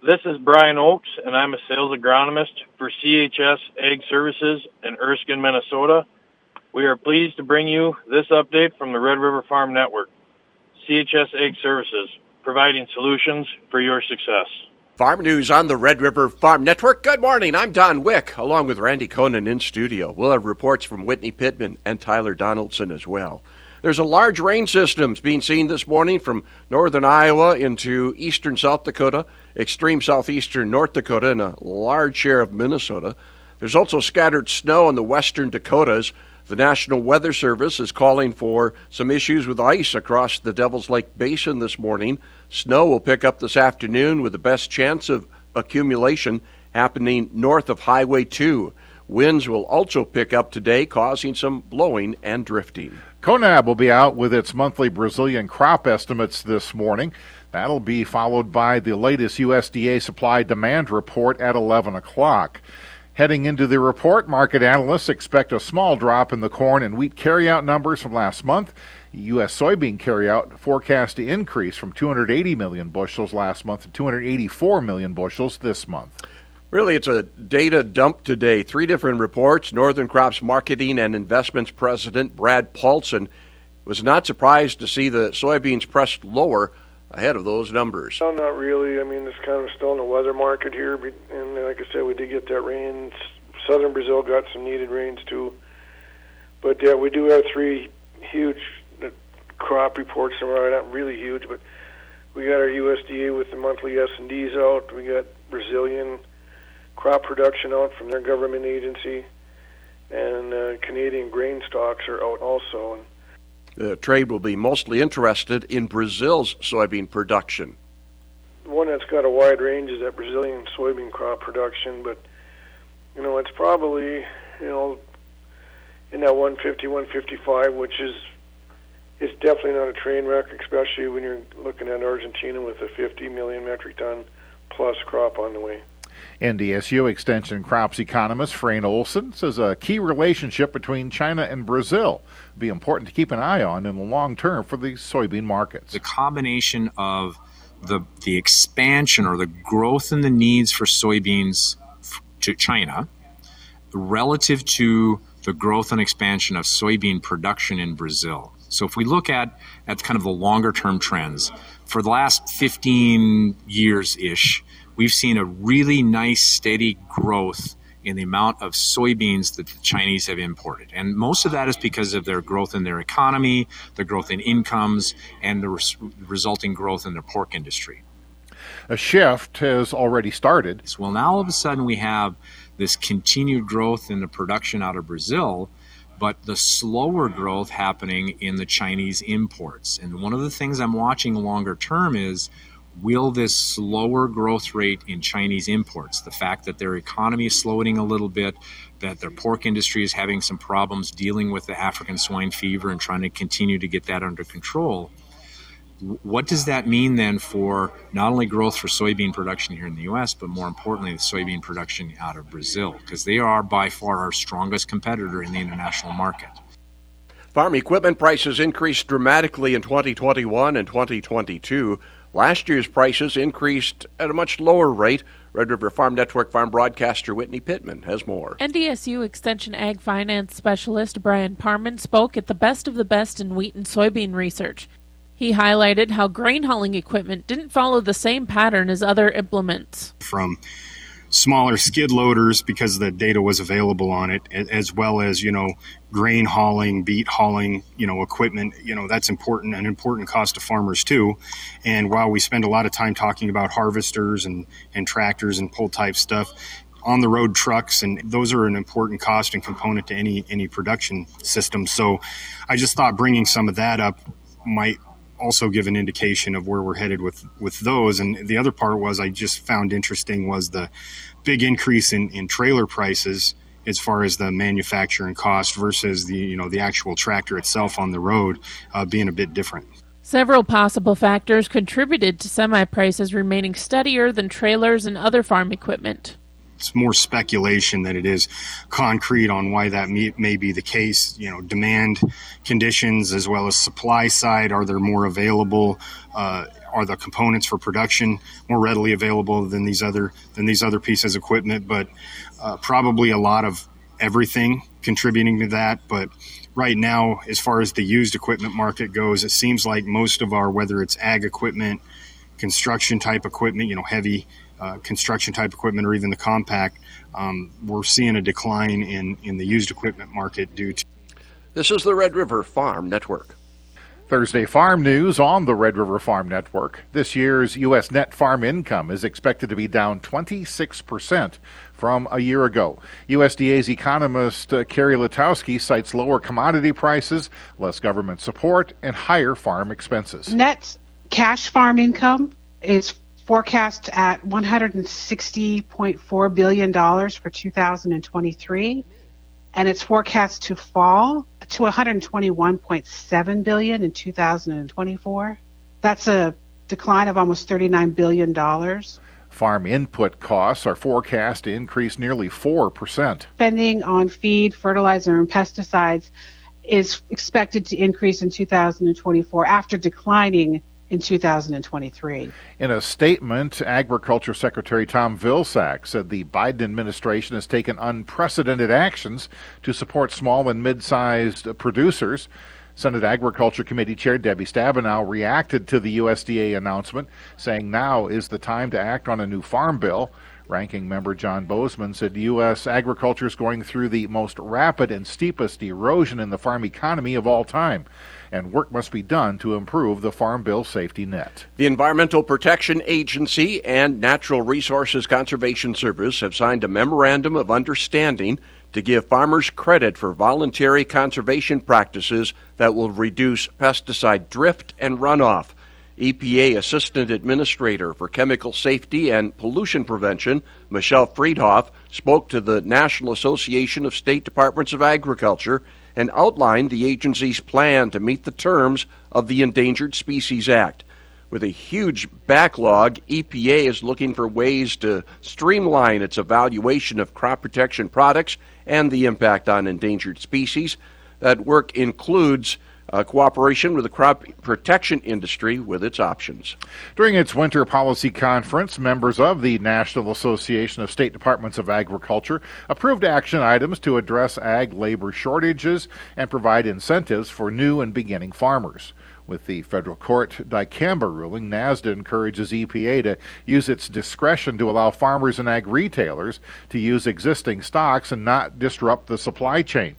This is Brian Oakes, and I'm a sales agronomist for CHS Ag Services in Erskine, Minnesota. We are pleased to bring you this update from the Red River Farm Network. CHS Ag Services, providing solutions for your success. Farm news on the Red River Farm Network. Good morning. I'm Don Wick, along with Randy Koenen in studio. We'll have reports from Whitney Pittman and Tyler Donaldson as well. There's a large rain system being seen this morning from northern Iowa into eastern South Dakota, extreme southeastern North Dakota, and a large share of Minnesota. There's also scattered snow in the western Dakotas. The National Weather Service is calling for some issues with ice across the Devil's Lake Basin this morning. Snow will pick up this afternoon with the best chance of accumulation happening north of Highway 2. Winds will also pick up today, causing some blowing and drifting. CONAB will be out with its monthly Brazilian crop estimates this morning. That'll be followed by the latest USDA supply demand report at 11 o'clock. Heading into the report, market analysts expect a small drop in the corn and wheat carryout numbers from last month. U.S. soybean carryout forecast to increase from 280 million bushels last month to 284 million bushels this month. Really, it's a data dump today. Three different reports. Northern Crops Marketing and Investments President Brad Paulson was not surprised to see the soybeans pressed lower ahead of those numbers. No, not really. I mean, it's kind of still in the weather market here, and like I said, we did get that rain. Southern Brazil got some needed rains too. But yeah, we do have three huge uh, crop reports tomorrow. Not really huge, but we got our USDA with the monthly S and Ds out. We got Brazilian crop production out from their government agency, and uh, Canadian grain stocks are out also. And the trade will be mostly interested in Brazil's soybean production. One that's got a wide range is that Brazilian soybean crop production, but you know it's probably you know in that 150, 155, which is it's definitely not a train wreck, especially when you're looking at Argentina with a 50 million metric ton plus crop on the way. NDSU Extension Crops economist Frayne Olson says a key relationship between China and Brazil will be important to keep an eye on in the long term for the soybean markets. The combination of the the expansion or the growth in the needs for soybeans to China relative to the growth and expansion of soybean production in Brazil. So if we look at at kind of the longer term trends for the last 15 years ish, we've seen a really nice, steady growth in the amount of soybeans that the Chinese have imported. And most of that is because of their growth in their economy, the growth in incomes, and the res- resulting growth in their pork industry. A shift has already started. Well, now all of a sudden we have this continued growth in the production out of Brazil, but the slower growth happening in the Chinese imports. And one of the things I'm watching longer term is will this slower growth rate in Chinese imports, the fact that their economy is slowing a little bit, that their pork industry is having some problems dealing with the African swine fever and trying to continue to get that under control, what does that mean then for not only growth for soybean production here in the US, but more importantly, the soybean production out of Brazil? Because they are by far our strongest competitor in the international market. Farm equipment prices increased dramatically in 2021 and 2022. Last year's prices increased at a much lower rate. Red River Farm Network farm broadcaster Whitney Pittman has more. NDSU Extension Ag Finance Specialist Bryon Parman spoke at the Best of the Best in Wheat and Soybean Research. He highlighted how grain hauling equipment didn't follow the same pattern as other implements. From smaller skid loaders because the data was available on it, as well as you know grain hauling, beet hauling, you know equipment. You know that's important, an important cost to farmers too. And while we spend a lot of time talking about harvesters and and tractors and pull type stuff, on the road trucks and those are an important cost and component to any any production system so i just thought bringing some of that up might also give an indication of where we're headed with with those. And the other part was I just found interesting was the big increase in, in trailer prices as far as the manufacturing cost versus the you know the actual tractor itself on the road uh, being a bit different. Several possible factors contributed to semi prices remaining steadier than trailers and other farm equipment. It's more speculation than it is concrete on why that may, may be the case. You know, demand conditions as well as supply side. Are there more available? Uh, are the components for production more readily available than these other than these other pieces of equipment? But uh, probably a lot of everything contributing to that. But right now, as far as the used equipment market goes, it seems like most of our whether it's ag equipment, construction type equipment, you know, heavy uh, construction type equipment, or even the compact, um, we're seeing a decline in in the used equipment market due to. This is the Red River Farm Network. Thursday farm news on the Red River Farm Network. This year's U.S. net farm income is expected to be down 26% from a year ago. USDA's economist uh, Carrie Litkowski cites lower commodity prices, less government support, and higher farm expenses. Net cash farm income is forecast at $160.4 billion for 2023 and it's forecast to fall to 121.7 billion in 2024. That's a decline of almost 39 billion dollars. Farm input costs are forecast to increase nearly 4%. Spending on feed, fertilizer, and pesticides is expected to increase in 2024 after declining in 2023. In a statement, Agriculture Secretary Tom Vilsack said the Biden administration has taken unprecedented actions to support small and mid sized producers. Senate Agriculture Committee Chair Debbie Stabenow reacted to the USDA announcement, saying now is the time to act on a new farm bill. Ranking member John Boozman said U.S. agriculture is going through the most rapid and steepest erosion in the farm economy of all time and work must be done to improve the Farm Bill safety net. The Environmental Protection Agency and Natural Resources Conservation Service have signed a memorandum of understanding to give farmers credit for voluntary conservation practices that will reduce pesticide drift and runoff. EPA Assistant Administrator for Chemical Safety and Pollution Prevention, Michelle Freedhoff, spoke to the National Association of State Departments of Agriculture and outlined the agency's plan to meet the terms of the Endangered Species Act. With a huge backlog, EPA is looking for ways to streamline its evaluation of crop protection products and the impact on endangered species. That work includes uh, cooperation with the crop protection industry with its options. During its winter policy conference, members of the National Association of State Departments of Agriculture approved action items to address ag labor shortages and provide incentives for new and beginning farmers. With the federal court dicamba ruling, NASDA encourages EPA to use its discretion to allow farmers and ag retailers to use existing stocks and not disrupt the supply chain.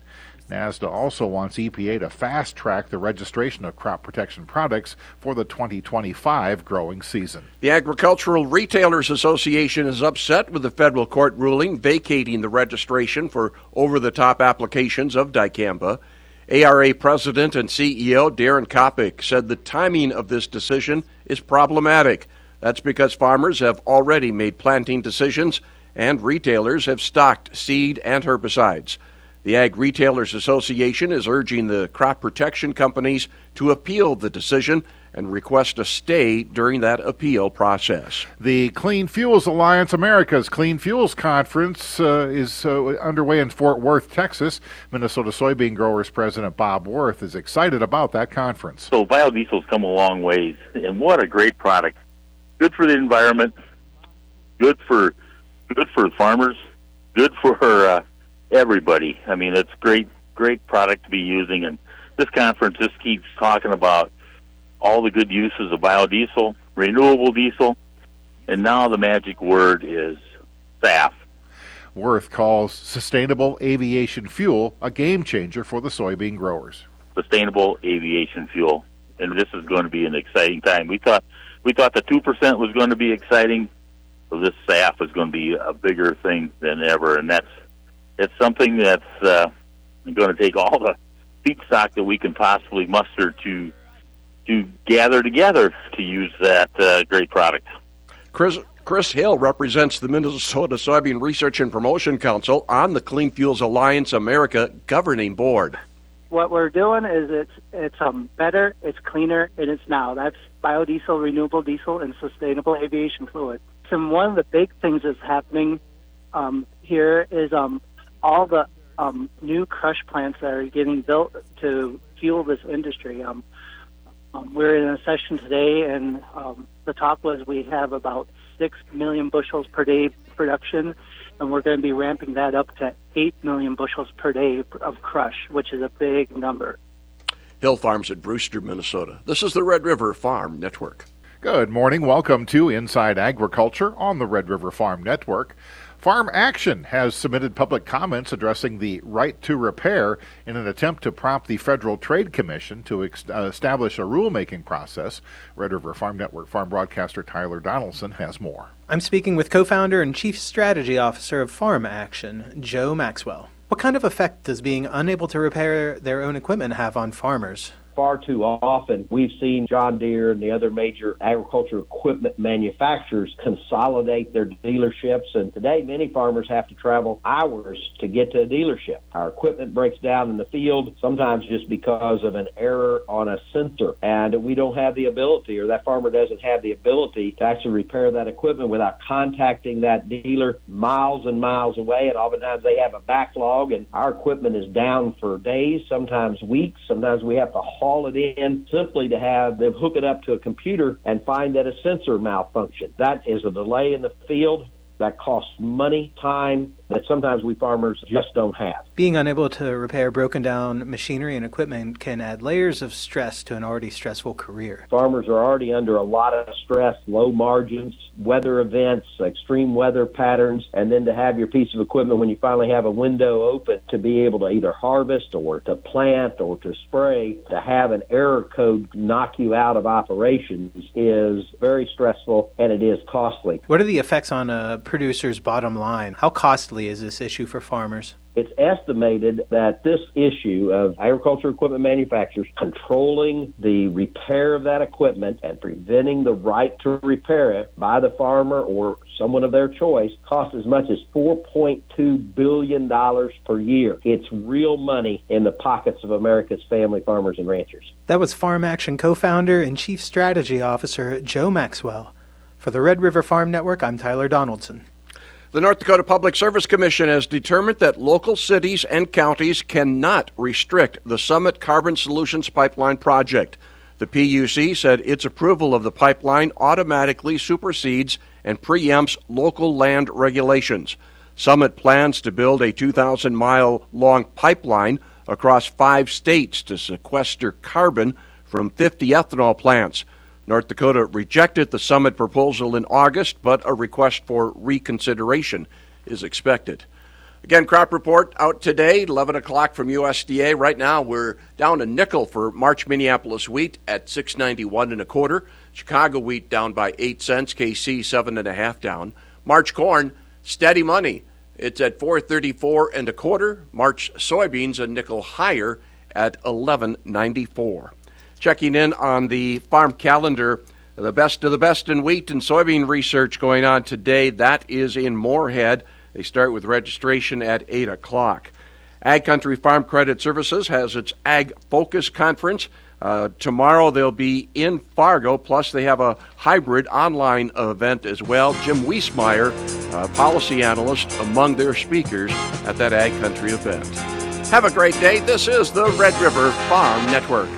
NASDA also wants EPA to fast track the registration of crop protection products for the 2025 growing season. The Agricultural Retailers Association is upset with the federal court ruling vacating the registration for over the top applications of dicamba. ARA President and CEO Daren Coppock said the timing of this decision is problematic. That's because farmers have already made planting decisions and retailers have stocked seed and herbicides. The Ag Retailers Association is urging the crop protection companies to appeal the decision and request a stay during that appeal process. The Clean Fuels Alliance America's Clean Fuels Conference uh, is uh, underway in Fort Worth, Texas. Minnesota soybean growers president Bob Worth is excited about that conference. So biodiesel's come a long ways, and what a great product! Good for the environment, good for good for farmers, good for uh, everybody. I mean, it's great, great product to be using, and this conference just keeps talking about all the good uses of biodiesel, renewable diesel, and now the magic word is SAF. Worth calls sustainable aviation fuel a game changer for the soybean growers. Sustainable aviation fuel, and this is going to be an exciting time. We thought we thought the two percent was going to be exciting, so this SAF is going to be a bigger thing than ever, and that's it's something that's uh, going to take all the feedstock that we can possibly muster to to gather together to use that uh, great product. Chris, Chris Hill represents the Minnesota Soybean Research and Promotion Council on the Clean Fuels Alliance America governing board. What we're doing is it's it's um, better, it's cleaner, and it's now. That's biodiesel, renewable diesel, and sustainable aviation fuel. And one of the big things that's happening um, here is um, all the um, new crush plants that are getting built to fuel this industry. Um, um, we're in a session today, and um, the talk was we have about 6 million bushels per day production, and we're going to be ramping that up to 8 million bushels per day of crush, which is a big number. Hill Farms at Brewster, Minnesota. This is the Red River Farm Network. Good morning. Welcome to Inside Agriculture on the Red River Farm Network. Farm Action has submitted public comments addressing the right to repair in an attempt to prompt the Federal Trade Commission to ex- uh, establish a rulemaking process. Red River Farm Network farm broadcaster Tyler Donaldson has more. I'm speaking with co founder and chief strategy officer of Farm Action, Joe Maxwell. What kind of effect does being unable to repair their own equipment have on farmers? Far too often we've seen John Deere and the other major agriculture equipment manufacturers consolidate their dealerships. And today, many farmers have to travel hours to get to a dealership. Our equipment breaks down in the field, sometimes just because of an error on a sensor. And we don't have the ability, or that farmer doesn't have the ability to actually repair that equipment without contacting that dealer miles and miles away. And oftentimes they have a backlog, and our equipment is down for days, sometimes weeks. Sometimes we have to haul call it in simply to have them hook it up to a computer and find that a sensor malfunction. That is a delay in the field that costs money, time, that sometimes we farmers just don't have. Being unable to repair broken down machinery and equipment can add layers of stress to an already stressful career. Farmers are already under a lot of stress, low margins, weather events, extreme weather patterns, and then to have your piece of equipment when you finally have a window open to be able to either harvest or to plant or to spray, to have an error code knock you out of operations is very stressful and it is costly. What are the effects on a producer's bottom line? How costly is this issue for farmers? It's estimated that this issue of agriculture equipment manufacturers controlling the repair of that equipment and preventing the right to repair it by the farmer or someone of their choice costs as much as $4.2 billion per year. It's real money in the pockets of America's family farmers and ranchers. That was Farm Action co founder and chief strategy officer Joe Maxwell. For the Red River Farm Network, I'm Tyler Donaldson. The North Dakota Public Service Commission has determined that local cities and counties cannot restrict the Summit Carbon Solutions Pipeline project. The PUC said its approval of the pipeline automatically supersedes and preempts local land regulations. Summit plans to build a 2,000 mile long pipeline across five states to sequester carbon from 50 ethanol plants. North Dakota rejected the summit proposal in August, but a request for reconsideration is expected. Again, crop report out today, 11 o'clock from USDA. Right now, we're down a nickel for March Minneapolis wheat at 691 and a quarter. Chicago wheat down by 8 cents. KC seven and a half down. March corn, steady money. It's at 434 and a quarter. March soybeans a nickel higher at 1194. Checking in on the farm calendar, the best of the best in wheat and soybean research going on today. That is in Moorhead. They start with registration at 8 o'clock. Ag Country Farm Credit Services has its Ag Focus Conference. Uh, tomorrow they'll be in Fargo, plus they have a hybrid online event as well. Jim Wiesmeyer, uh, policy analyst, among their speakers at that Ag Country event. Have a great day. This is the Red River Farm Network.